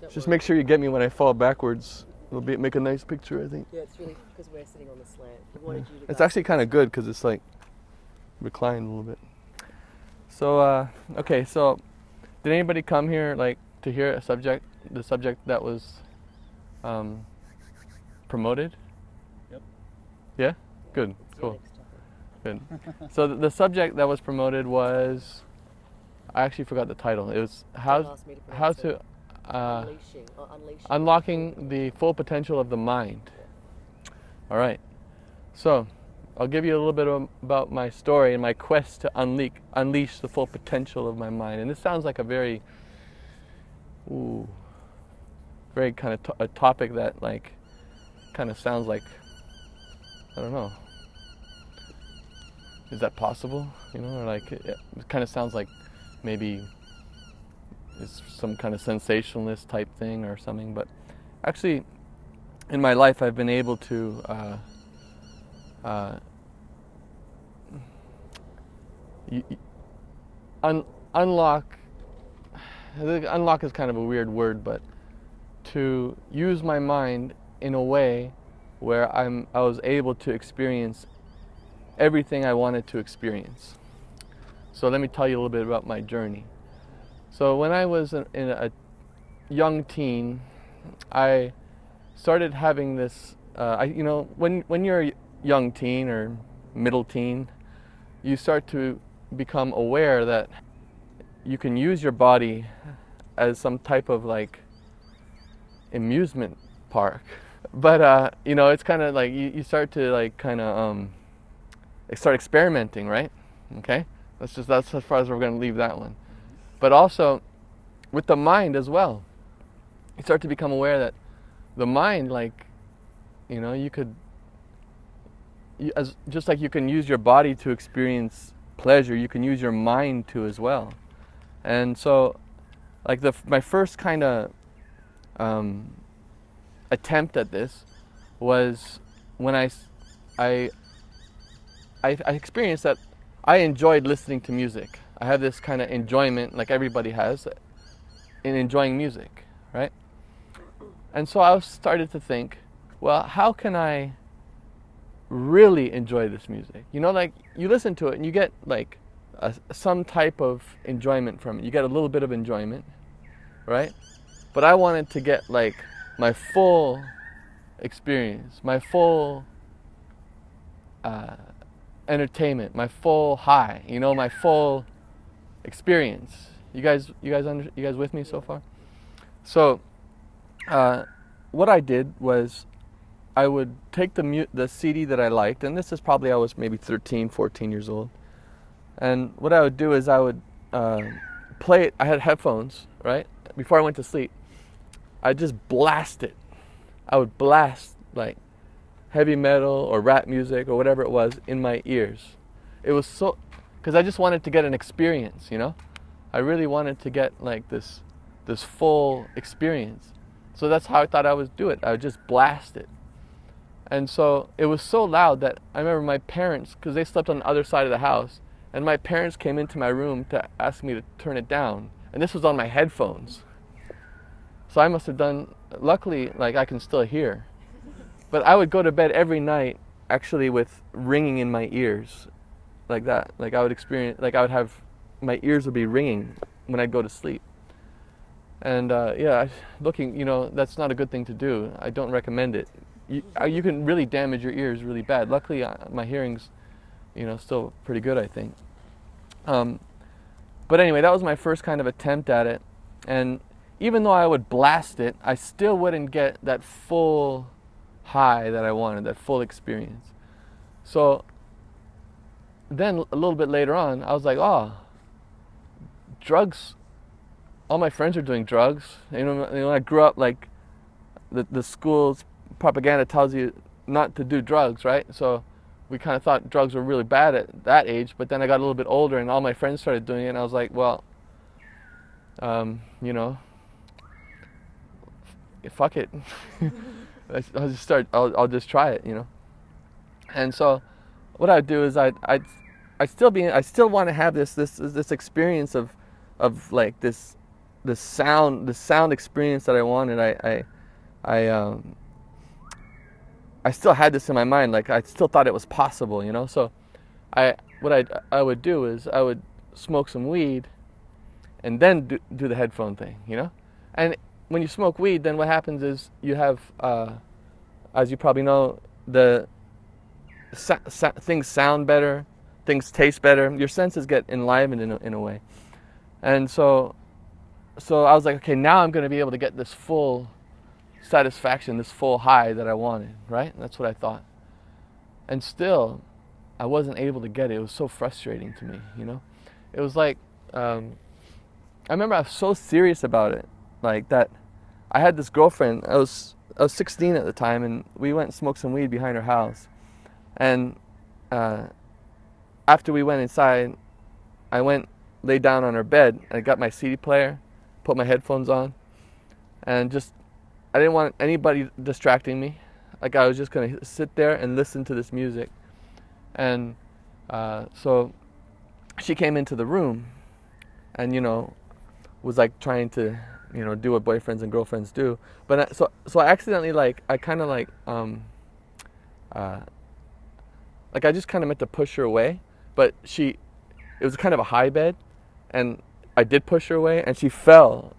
Don't Just worry. make sure you get me when I fall backwards. It'll be make a nice picture, I think. Yeah, it's really because we're sitting on the slant. We wanted you to. It's actually kind of good because it's like reclined a little bit. So uh, okay, so did anybody come here like to hear a subject, the subject that was um, promoted? Yep. Yeah. Good. It's Cool. Good. so th- the subject that was promoted was, I actually forgot the title. It was how Don't ask me to how to uh, unleashing unlocking the full potential of the mind. All right. So, I'll give you a little bit of, about my story and my quest to unleash unleash the full potential of my mind. And this sounds like a very, ooh, very kind of to- a topic that like, kind of sounds like, I don't know. Is that possible? You know, or like it, it kind of sounds like maybe it's some kind of sensationalist type thing or something. But actually, in my life, I've been able to uh, uh, un- unlock. Unlock is kind of a weird word, but to use my mind in a way where I'm I was able to experience everything I wanted to experience. So let me tell you a little bit about my journey. So when I was in a young teen, I started having this. Uh, I, you know, when when you're a young teen or middle teen, you start to become aware that you can use your body as some type of like amusement park. But uh, you know, it's kind of like you, you start to like kind of um, start experimenting, right? Okay, that's just that's as far as we're going to leave that one. But also with the mind as well, you start to become aware that the mind, like, you know, you could, you, as just like you can use your body to experience pleasure, you can use your mind to as well. And so, like the my first kind of um, attempt at this was when I, I, I experienced that I enjoyed listening to music. I have this kind of enjoyment, like everybody has, in enjoying music, right? And so I started to think, well, how can I really enjoy this music? You know, like you listen to it and you get like a, some type of enjoyment from it. You get a little bit of enjoyment, right? But I wanted to get like my full experience, my full uh, entertainment, my full high, you know, my full experience. You guys, you guys, under, you guys with me so far? So, uh, what I did was, I would take the mu- the CD that I liked, and this is probably I was maybe 13, 14 years old, and what I would do is I would uh, play it. I had headphones, right? Before I went to sleep, I just blast it. I would blast like heavy metal or rap music or whatever it was in my ears. It was so because I just wanted to get an experience, you know. I really wanted to get like this this full experience. So that's how I thought I would do it. I would just blast it. And so it was so loud that I remember my parents, because they slept on the other side of the house, and my parents came into my room to ask me to turn it down. And this was on my headphones. So I must have done, luckily, like I can still hear. But I would go to bed every night actually with ringing in my ears like that. Like I would experience, like I would have, my ears would be ringing when I'd go to sleep. And uh, yeah, looking, you know, that's not a good thing to do. I don't recommend it. You, uh, you can really damage your ears really bad. Luckily, uh, my hearing's, you know, still pretty good, I think. Um, but anyway, that was my first kind of attempt at it. And even though I would blast it, I still wouldn't get that full high that I wanted, that full experience. So then a little bit later on, I was like, oh, drugs. All my friends are doing drugs. You know, you know, I grew up like the the school's propaganda tells you not to do drugs, right? So we kind of thought drugs were really bad at that age. But then I got a little bit older, and all my friends started doing it, and I was like, well, um, you know, fuck it. I'll just start. I'll, I'll just try it, you know. And so, what I'd do is I'd I'd I still be I still want to have this this this experience of of like this the sound the sound experience that I wanted. I I I um I still had this in my mind. Like I still thought it was possible, you know. So I what I I would do is I would smoke some weed and then do, do the headphone thing, you know. And when you smoke weed, then what happens is you have, uh, as you probably know, the things sound better, things taste better. Your senses get enlivened in a, in a way. And so, so I was like, okay, now I'm going to be able to get this full satisfaction, this full high that I wanted, right? That's what I thought. And still, I wasn't able to get it. It was so frustrating to me, you know? It was like, um, I remember I was so serious about it, like that. I had this girlfriend. I was I was 16 at the time, and we went and smoked some weed behind her house. And uh, after we went inside, I went laid down on her bed. I got my CD player, put my headphones on, and just I didn't want anybody distracting me. Like I was just gonna sit there and listen to this music. And uh, so she came into the room, and you know was like trying to you know do what boyfriends and girlfriends do but I, so so i accidentally like i kind of like um uh like i just kind of meant to push her away but she it was kind of a high bed and i did push her away and she fell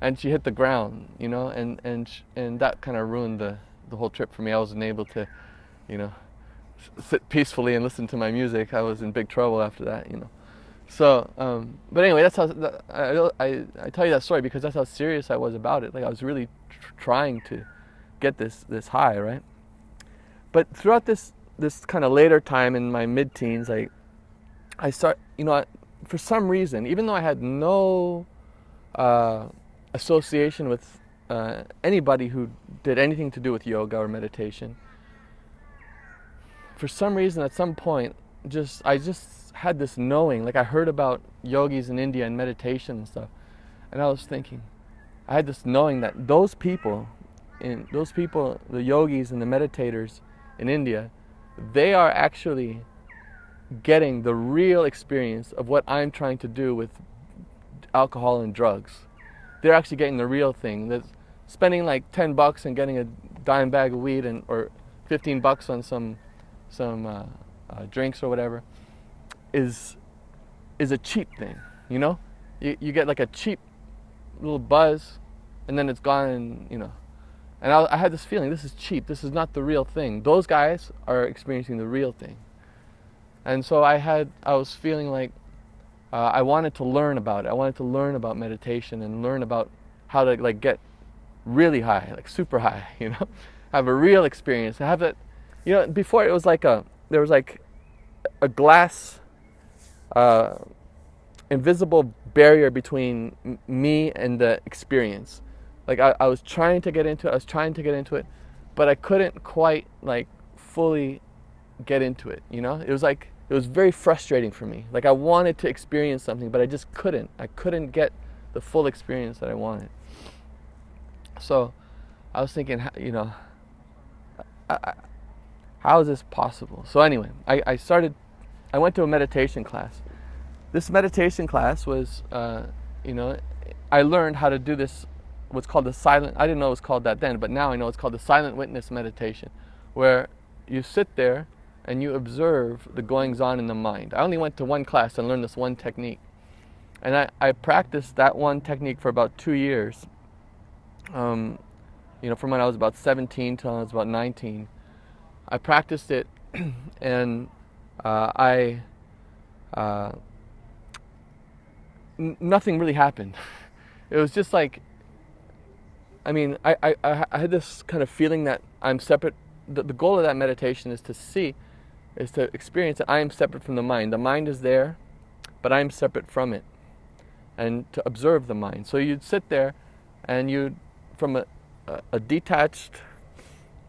and she hit the ground you know and and and that kind of ruined the the whole trip for me i wasn't able to you know sit peacefully and listen to my music i was in big trouble after that you know so, um, but anyway, that's how I, I, I tell you that story because that's how serious I was about it. Like I was really tr- trying to get this this high, right? But throughout this this kind of later time in my mid-teens, I I start, you know, for some reason, even though I had no uh, association with uh, anybody who did anything to do with yoga or meditation, for some reason, at some point, just I just had this knowing like i heard about yogis in india and meditation and stuff and i was thinking i had this knowing that those people in those people the yogis and the meditators in india they are actually getting the real experience of what i'm trying to do with alcohol and drugs. They're actually getting the real thing. That spending like 10 bucks and getting a dime bag of weed and or 15 bucks on some some uh, uh, drinks or whatever is is a cheap thing you know? You, you get like a cheap little buzz and then it's gone and you know and I, I had this feeling this is cheap this is not the real thing. Those guys are experiencing the real thing. And so i had i was feeling like uh, i wanted to learn about it. I wanted to learn about meditation and learn about how to like get really high like super high you know? Have a real experience. I have it you know before it was like a there was like a glass uh, invisible barrier between me and the experience. Like I, I was trying to get into it, I was trying to get into it, but I couldn't quite like fully get into it. You know, it was like it was very frustrating for me. Like I wanted to experience something, but I just couldn't. I couldn't get the full experience that I wanted. So I was thinking, you know, I, I, how is this possible? So anyway, I, I started I went to a meditation class. This meditation class was, uh, you know, I learned how to do this, what's called the silent, I didn't know it was called that then, but now I know it's called the silent witness meditation, where you sit there and you observe the goings on in the mind. I only went to one class and learned this one technique. And I, I practiced that one technique for about two years. Um, you know, from when I was about 17 till I was about 19. I practiced it and uh, I uh, n- nothing really happened. It was just like, I mean, I, I, I I had this kind of feeling that I'm separate. The, the goal of that meditation is to see, is to experience that I am separate from the mind. The mind is there, but I'm separate from it, and to observe the mind. So you'd sit there, and you'd, from a, a, a detached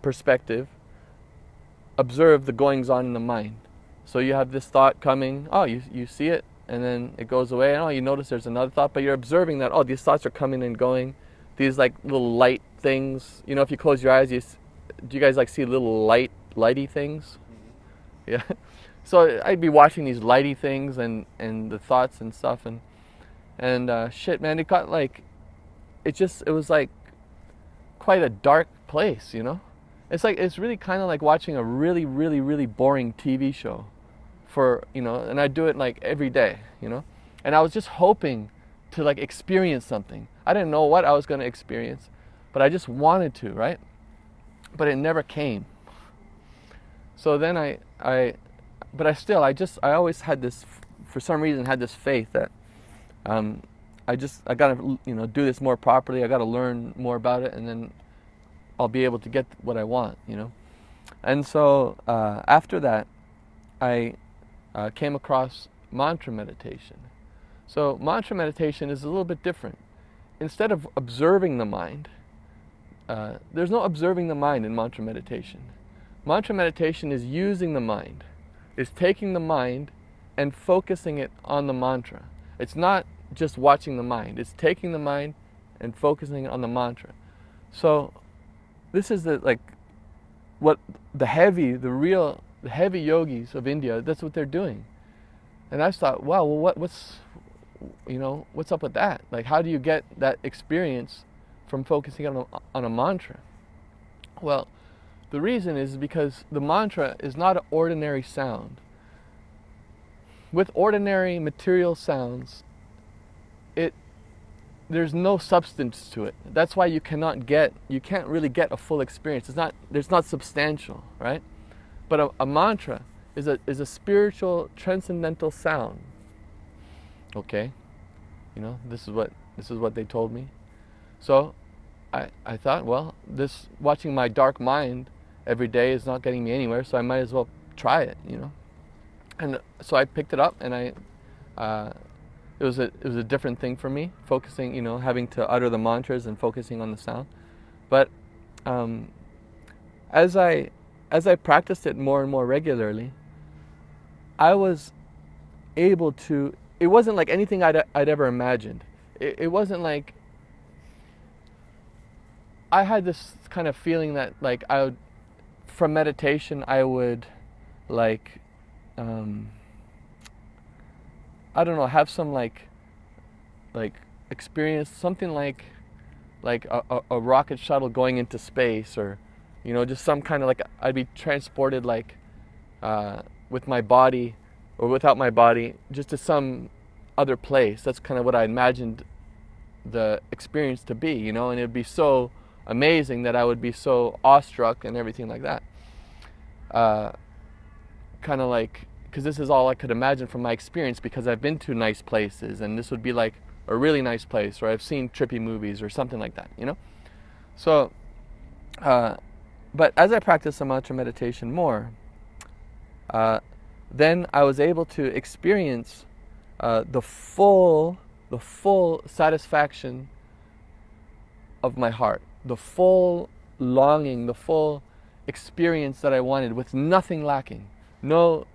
perspective, observe the goings on in the mind. So you have this thought coming, oh, you, you see it, and then it goes away, and oh, you notice there's another thought, but you're observing that, oh, these thoughts are coming and going. These like little light things, you know, if you close your eyes, you, do you guys like see little light, lighty things? Yeah. So I'd be watching these lighty things and, and the thoughts and stuff, and, and uh, shit, man, it got like, it just it was like quite a dark place, you know. It's like it's really kind of like watching a really, really, really boring TV show, for you know, and I do it like every day, you know, and I was just hoping to like experience something. I didn't know what I was going to experience, but I just wanted to, right? But it never came. So then I, I, but I still, I just, I always had this, for some reason, had this faith that, um, I just, I gotta, you know, do this more properly. I gotta learn more about it, and then I'll be able to get what I want, you know. And so uh, after that, I uh, came across mantra meditation. So mantra meditation is a little bit different. Instead of observing the mind, uh, there's no observing the mind in mantra meditation. Mantra meditation is using the mind, is taking the mind and focusing it on the mantra. It's not just watching the mind, it's taking the mind and focusing on the mantra. So this is the like what the heavy, the real the heavy yogis of India, that's what they're doing. And I thought, wow, well what what's you know, what's up with that? Like how do you get that experience from focusing on a, on a mantra? Well, the reason is because the mantra is not an ordinary sound. With ordinary material sounds, it there's no substance to it. That's why you cannot get you can't really get a full experience. It's not there's not substantial, right? But a, a mantra is a is a spiritual transcendental sound. Okay? You know, this is what this is what they told me. So I I thought, well, this watching my dark mind every day is not getting me anywhere, so I might as well try it, you know. And so I picked it up, and I, uh, it was a it was a different thing for me, focusing, you know, having to utter the mantras and focusing on the sound. But um, as I as I practiced it more and more regularly, I was able to. It wasn't like anything I'd I'd ever imagined. It, it wasn't like I had this kind of feeling that like I would from meditation I would like um, I don't know have some like like experience something like like a, a, a rocket shuttle going into space or you know just some kind of like I'd be transported like uh, with my body or without my body just to some other place that's kind of what I imagined the experience to be you know and it'd be so amazing that I would be so awestruck and everything like that. Uh, kind of like, because this is all I could imagine from my experience because I've been to nice places and this would be like a really nice place or I've seen trippy movies or something like that, you know? So, uh, but as I practice the mantra meditation more, uh, then I was able to experience uh, the full, the full satisfaction of my heart the full longing, the full experience that I wanted with nothing lacking. No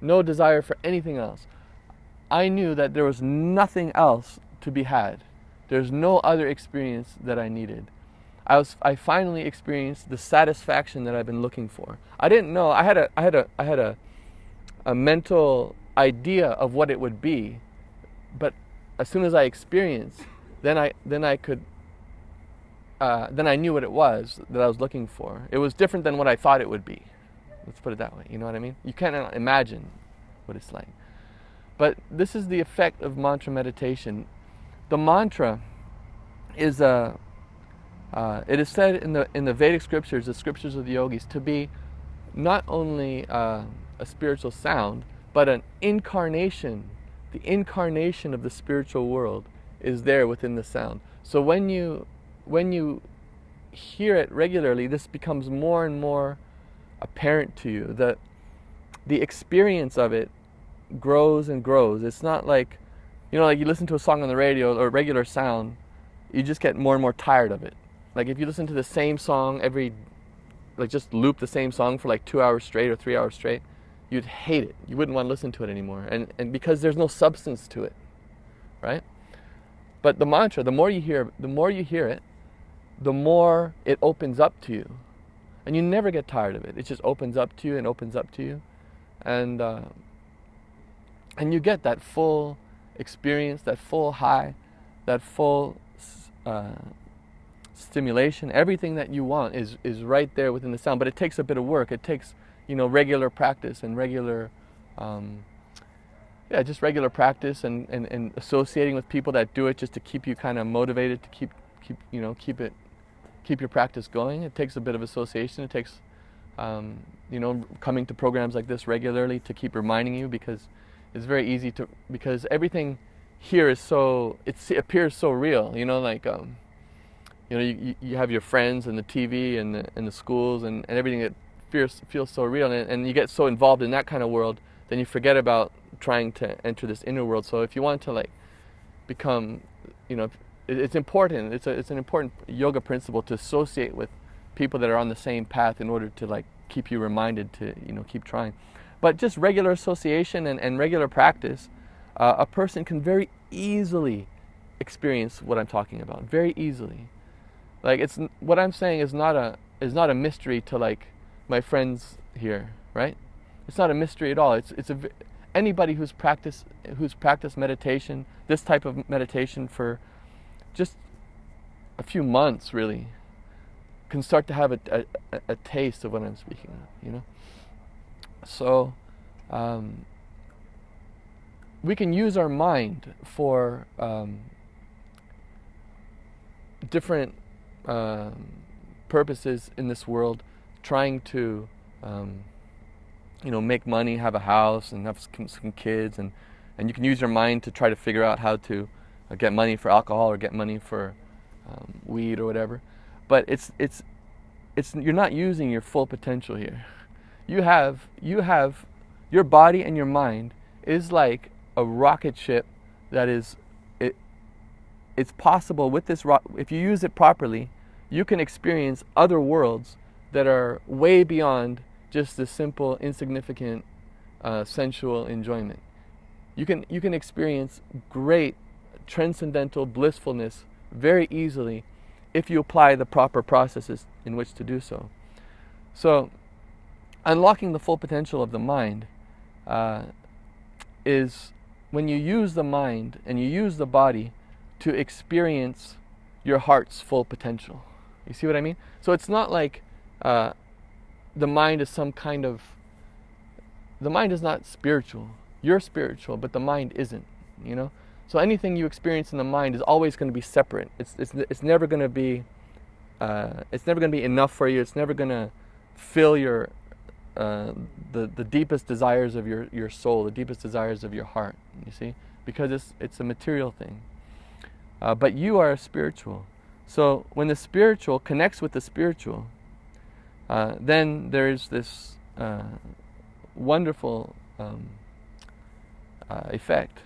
no desire for anything else. I knew that there was nothing else to be had. There's no other experience that I needed. I was I finally experienced the satisfaction that I've been looking for. I didn't know. I had a I had a I had a a mental idea of what it would be, but as soon as I experienced, then I then I could uh, then I knew what it was that I was looking for. It was different than what I thought it would be. Let's put it that way. You know what I mean? You can't imagine what it's like. But this is the effect of mantra meditation. The mantra is a. Uh, it is said in the in the Vedic scriptures, the scriptures of the yogis, to be not only uh, a spiritual sound, but an incarnation. The incarnation of the spiritual world is there within the sound. So when you when you hear it regularly, this becomes more and more apparent to you. That the experience of it grows and grows. It's not like, you know, like you listen to a song on the radio or regular sound, you just get more and more tired of it. Like if you listen to the same song every, like just loop the same song for like two hours straight or three hours straight, you'd hate it. You wouldn't want to listen to it anymore. And, and because there's no substance to it, right? But the mantra, the more you hear, the more you hear it, the more it opens up to you. And you never get tired of it. It just opens up to you and opens up to you. And, uh, and you get that full experience, that full high, that full uh, stimulation, everything that you want is, is right there within the sound. But it takes a bit of work. It takes, you know, regular practice and regular, um, yeah, just regular practice and, and, and associating with people that do it just to keep you kind of motivated to keep, keep, you know, keep it, keep your practice going. It takes a bit of association. It takes, um, you know, coming to programs like this regularly to keep reminding you because it's very easy to, because everything here is so, it appears so real, you know, like, um, you know, you, you have your friends and the TV and the, and the schools and, and everything that feels, feels so real and, and you get so involved in that kind of world, then you forget about trying to enter this inner world. So if you want to like become, you know, it's important, it's, a, it's an important yoga principle to associate with people that are on the same path in order to like keep you reminded to, you know, keep trying. But just regular association and, and regular practice, uh, a person can very easily experience what I'm talking about, very easily. Like it's what I'm saying is not a is not a mystery to like my friends here, right? It's not a mystery at all. It's it's a anybody who's practiced who's practiced meditation, this type of meditation for just a few months really can start to have a, a, a taste of what I'm speaking of, you know? So um, we can use our mind for um, different um, purposes in this world, trying to, um, you know, make money, have a house, and have some, kids, and and you can use your mind to try to figure out how to uh, get money for alcohol or get money for um, weed or whatever. But it's it's it's you're not using your full potential here. You have you have your body and your mind is like a rocket ship that is it it's possible with this rock if you use it properly you can experience other worlds that are way beyond just the simple, insignificant, uh, sensual enjoyment. You can, you can experience great transcendental blissfulness very easily if you apply the proper processes in which to do so. So, unlocking the full potential of the mind uh, is when you use the mind and you use the body to experience your heart's full potential. You see what I mean? So it's not like uh, the mind is some kind of. The mind is not spiritual. You're spiritual, but the mind isn't. You know. So anything you experience in the mind is always going to be separate. It's it's it's never going to be. Uh, it's never going to be enough for you. It's never going to fill your uh, the the deepest desires of your your soul, the deepest desires of your heart. You see, because it's it's a material thing. Uh, but you are spiritual. So when the spiritual connects with the spiritual, uh, then there's this uh, wonderful um, uh, effect.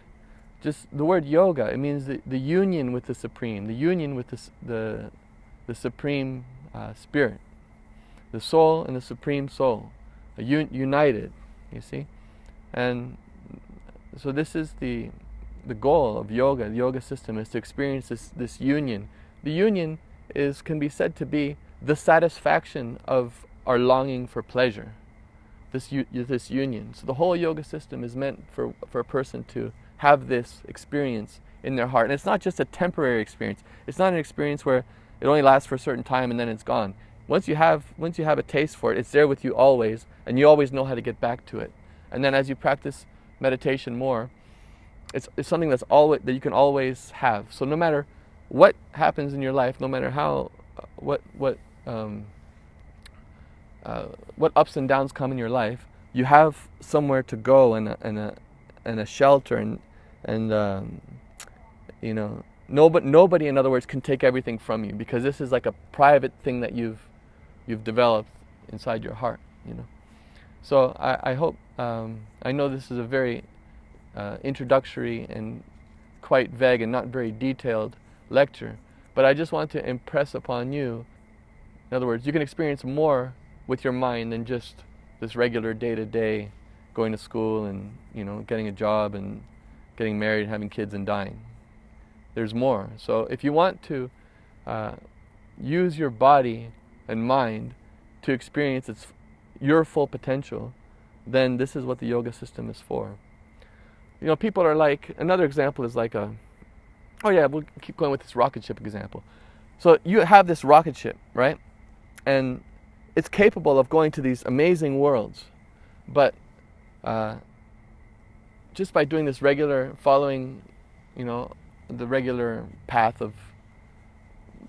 Just the word yoga, it means the, the union with the supreme, the union with the, the, the supreme uh, spirit, the soul and the supreme soul, un- united, you see? And so this is the, the goal of yoga, the yoga system, is to experience this, this union the union is can be said to be the satisfaction of our longing for pleasure. This this union. So the whole yoga system is meant for for a person to have this experience in their heart, and it's not just a temporary experience. It's not an experience where it only lasts for a certain time and then it's gone. Once you have once you have a taste for it, it's there with you always, and you always know how to get back to it. And then as you practice meditation more, it's, it's something that's always that you can always have. So no matter what happens in your life, no matter how, uh, what, what, um, uh, what ups and downs come in your life, you have somewhere to go and a, and a, and a shelter and, and um, you know, nobody, nobody, in other words, can take everything from you because this is like a private thing that you've, you've developed inside your heart, you know. So I, I hope, um, I know this is a very uh, introductory and quite vague and not very detailed lecture, but I just want to impress upon you. In other words, you can experience more with your mind than just this regular day to day going to school and you know getting a job and getting married, having kids, and dying. There's more. So if you want to uh, use your body and mind to experience its your full potential, then this is what the yoga system is for. you know, people are like another example is like a. Oh yeah, we'll keep going with this rocket ship example. So you have this rocket ship, right? And it's capable of going to these amazing worlds, but uh, just by doing this regular, following, you know, the regular path of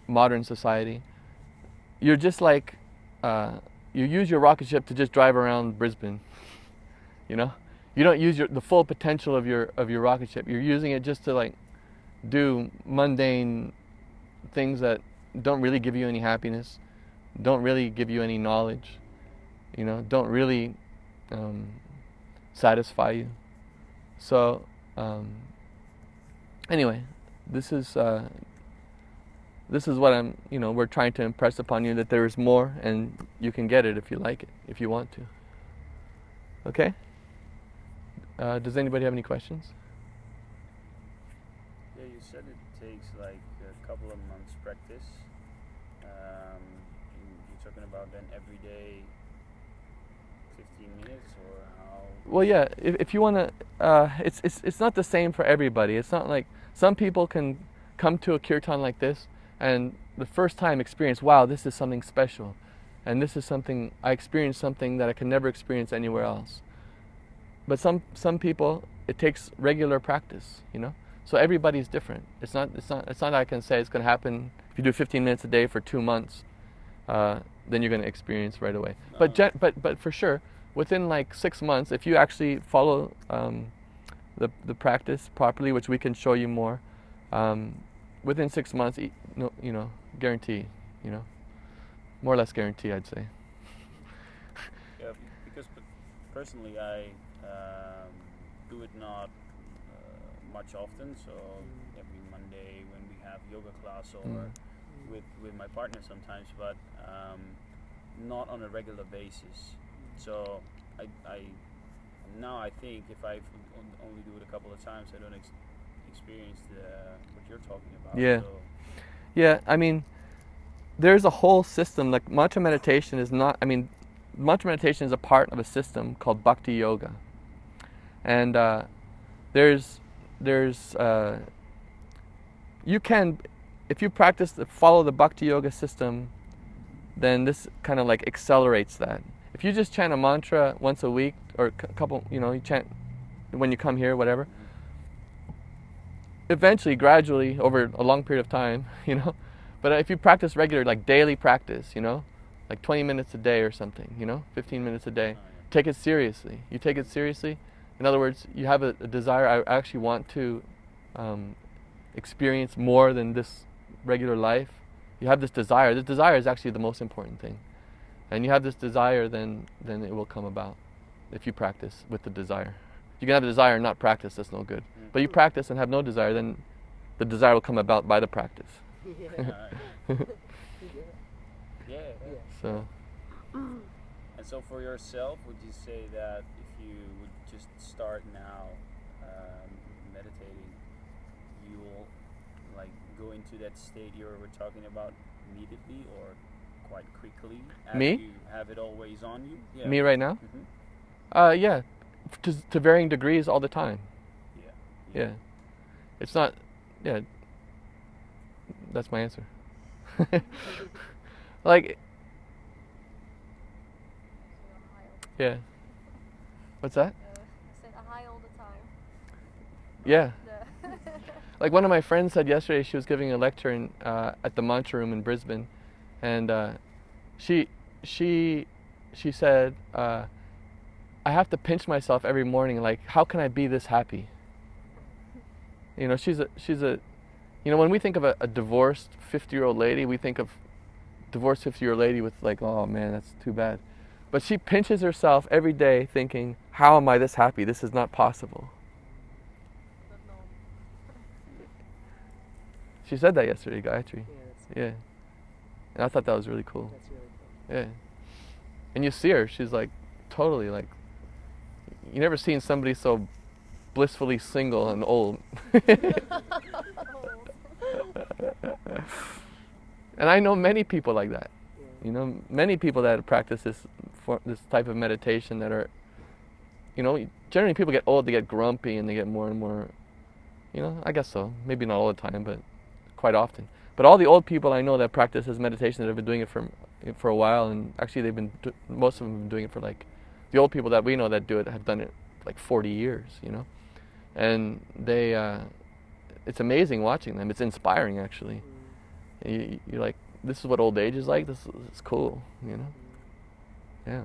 modern society, you're just like, uh, you use your rocket ship to just drive around Brisbane. You know, you don't use your, the full potential of your of your rocket ship. You're using it just to like do mundane things that don't really give you any happiness, don't really give you any knowledge, you know, don't really um, satisfy you. So, um, anyway, this is uh, this is what I'm, you know, we're trying to impress upon you that there is more, and you can get it if you like it, if you want to. Okay. Uh, does anybody have any questions? Yeah, you said it takes like a couple of months practice. Um, you- you're talking about then every day, 15 minutes, or how? Well, yeah. If, if you want to, uh, it's it's it's not the same for everybody. It's not like some people can come to a kirtan like this and the first time experience, wow, this is something special, and this is something I experienced something that I can never experience anywhere else. But some some people, it takes regular practice, you know. So everybody's different. It's not it's not it's not I can say it's going to happen if you do 15 minutes a day for two months. Uh, then you're going to experience right away. But No. gen- but but for sure, within like six months, if you actually follow um, the the practice properly, which we can show you more, um, within six months, e- no, you know, guarantee, you know, more or less guarantee, I'd say. Yeah, because personally, I um, do it not uh, much often. So every Monday when we have yoga class, or Mm. With with my partner sometimes, but um, not on a regular basis. So I, I now I think if I only do it a couple of times, I don't ex- experience the what you're talking about. Yeah. So, Yeah, I mean, there's a whole system. Like mantra meditation is not. I mean, mantra meditation is a part of a system called Bhakti Yoga, and uh, there's there's uh, you can if you practice the, follow the Bhakti Yoga system, then this kind of like accelerates that. If you just chant a mantra once a week or a couple, you know, you chant when you come here, whatever. Eventually, gradually, over a long period of time, you know, but if you practice regular, like daily practice, you know, like 20 minutes a day or something, you know, 15 minutes a day, uh, take it seriously. You take it seriously. In other words, you have a, a desire. I actually want to um, experience more than this regular life. You have this desire. This desire is actually the most important thing. And you have this desire, then then it will come about. If you practice with the desire, you can have a desire and not practice. That's no good. But you practice and have no desire, then the desire will come about by the practice. yeah. Alright. yeah. yeah. Yeah. So And so for yourself, would you say that if you would just start now um, meditating, you will like go into that state you were talking about immediately or quite quickly? Me? You have it always on you? Yeah. me right now, Mhm. uh, yeah, to, to varying degrees all the time. Yeah. Yeah. It's not, yeah. That's my answer. like, yeah. What's that? Uh, I said a high all the time. Yeah. Like one of my friends said yesterday, she was giving a lecture in, uh, at the Mantra Room in Brisbane, and uh, she she she said, uh, "I have to pinch myself every morning. Like, how can I be this happy?" You know, she's a she's a, you know, when we think of a, a divorced fifty-year-old lady, we think of divorced fifty-year-old lady with like, oh man, that's too bad. But she pinches herself every day, thinking, "How am I this happy? This is not possible." not normal. She said that yesterday, Gayatri. Yeah, Yeah. And I thought that was really cool. that's really cool. Yeah. And you see her, she's like totally like you never seen somebody so blissfully single and old. and I know many people like that. Yeah. You know, many people that practice this for this type of meditation that are you know, generally people get old, they get grumpy, and they get more and more. You know, I guess so. Maybe not all the time, but quite often. But all the old people I know that practice this meditation that have been doing it for for a while, and actually they've been most of them have been doing it for like the old people that we know that do it have done it like 40 years. You know, and they. Uh, it's amazing watching them. It's inspiring actually. You, you're like, this is what old age is like. This is cool. You know. Yeah.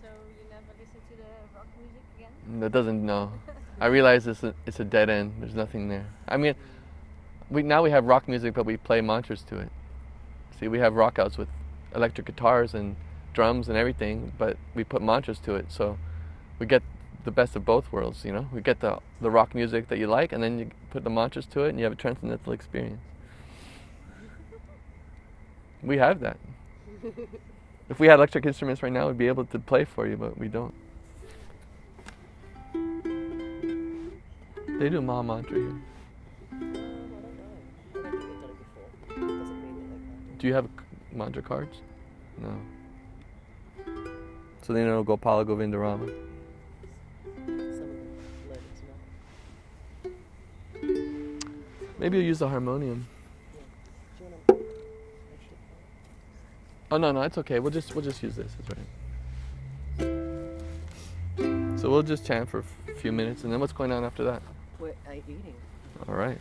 So you never listen to the rock music again? That doesn't no. I realize it's a, it's a dead end. There's nothing there. I mean, we now we have rock music, but we play mantras to it. See, we have rock outs with electric guitars and drums and everything, but we put mantras to it, so we get the best of both worlds. You know, we get the the rock music that you like, and then you put the mantras to it, and you have a transcendental experience. We have that. If we had electric instruments right now, we'd be able to play for you, but we don't. Doesn't mean that they can't. Do you have mantra cards? No. So they know Gopala Govindarama. Maybe you'll use the harmonium. Do Oh no, no, it's okay. We'll just we'll just use this. It's right. So we'll just chant for a few minutes, and then what's going on after that? We're uh, eating. All right.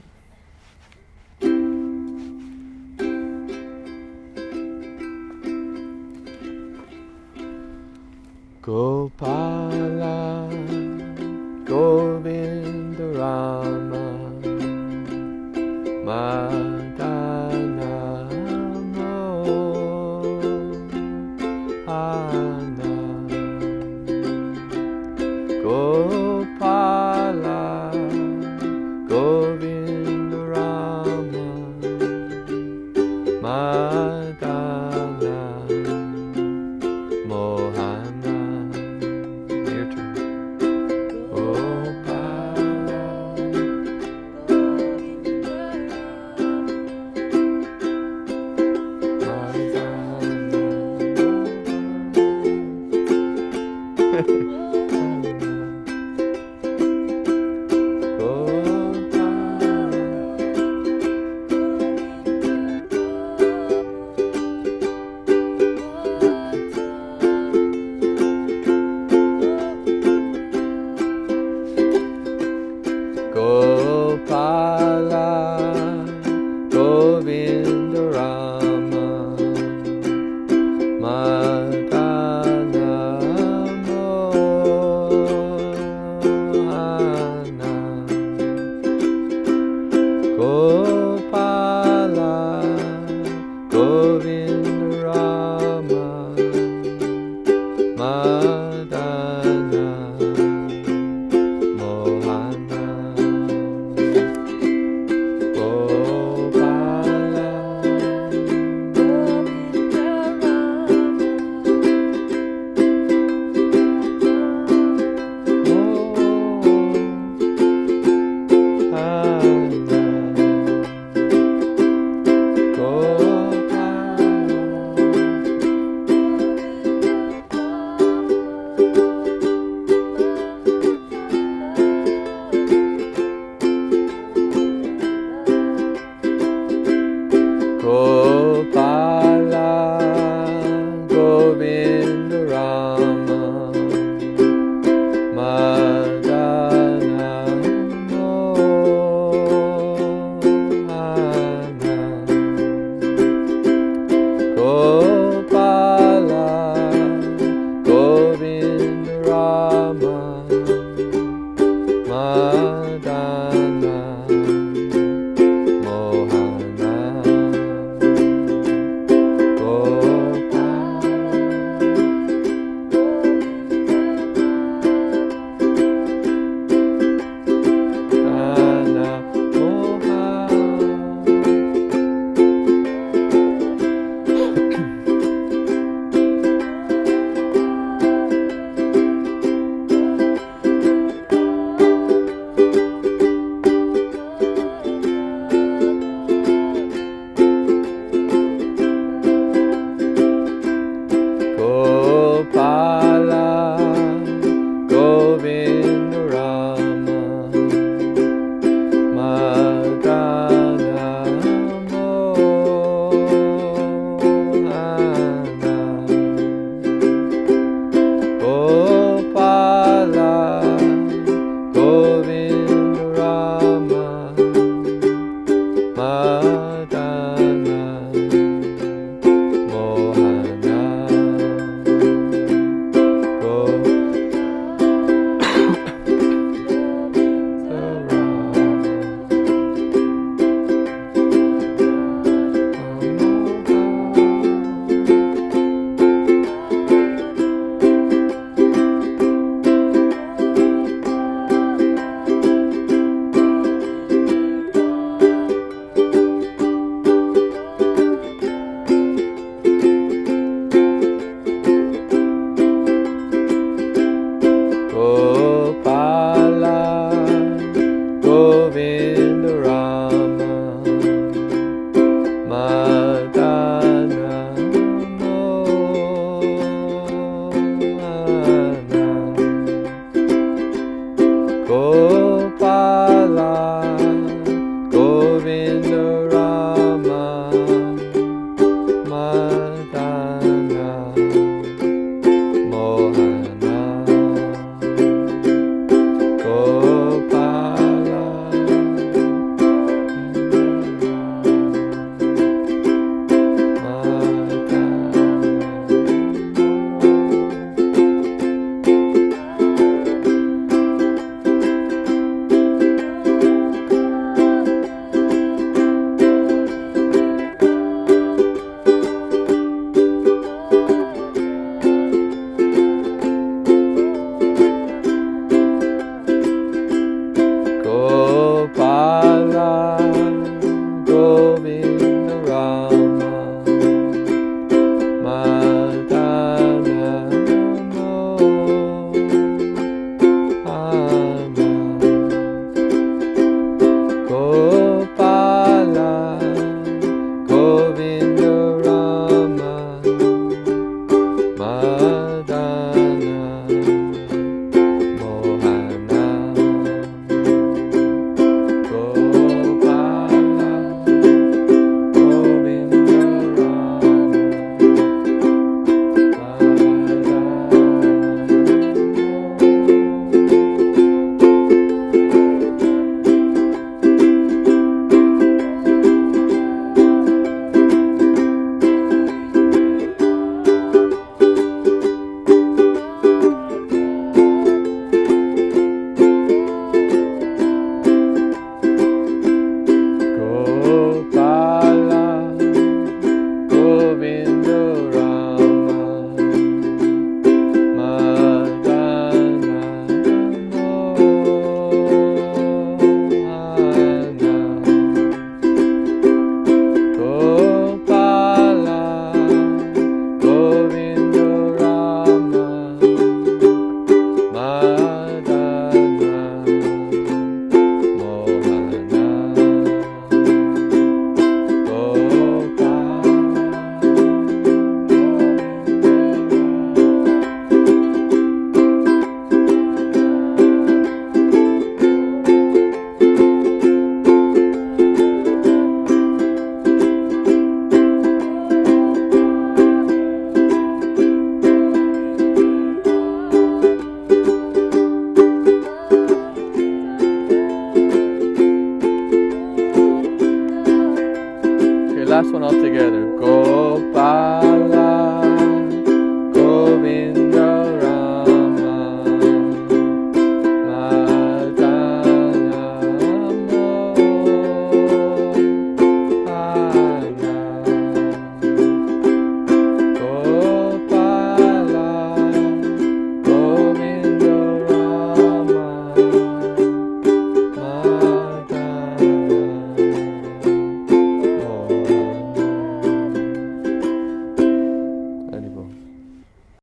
Madana まだ da Yeah.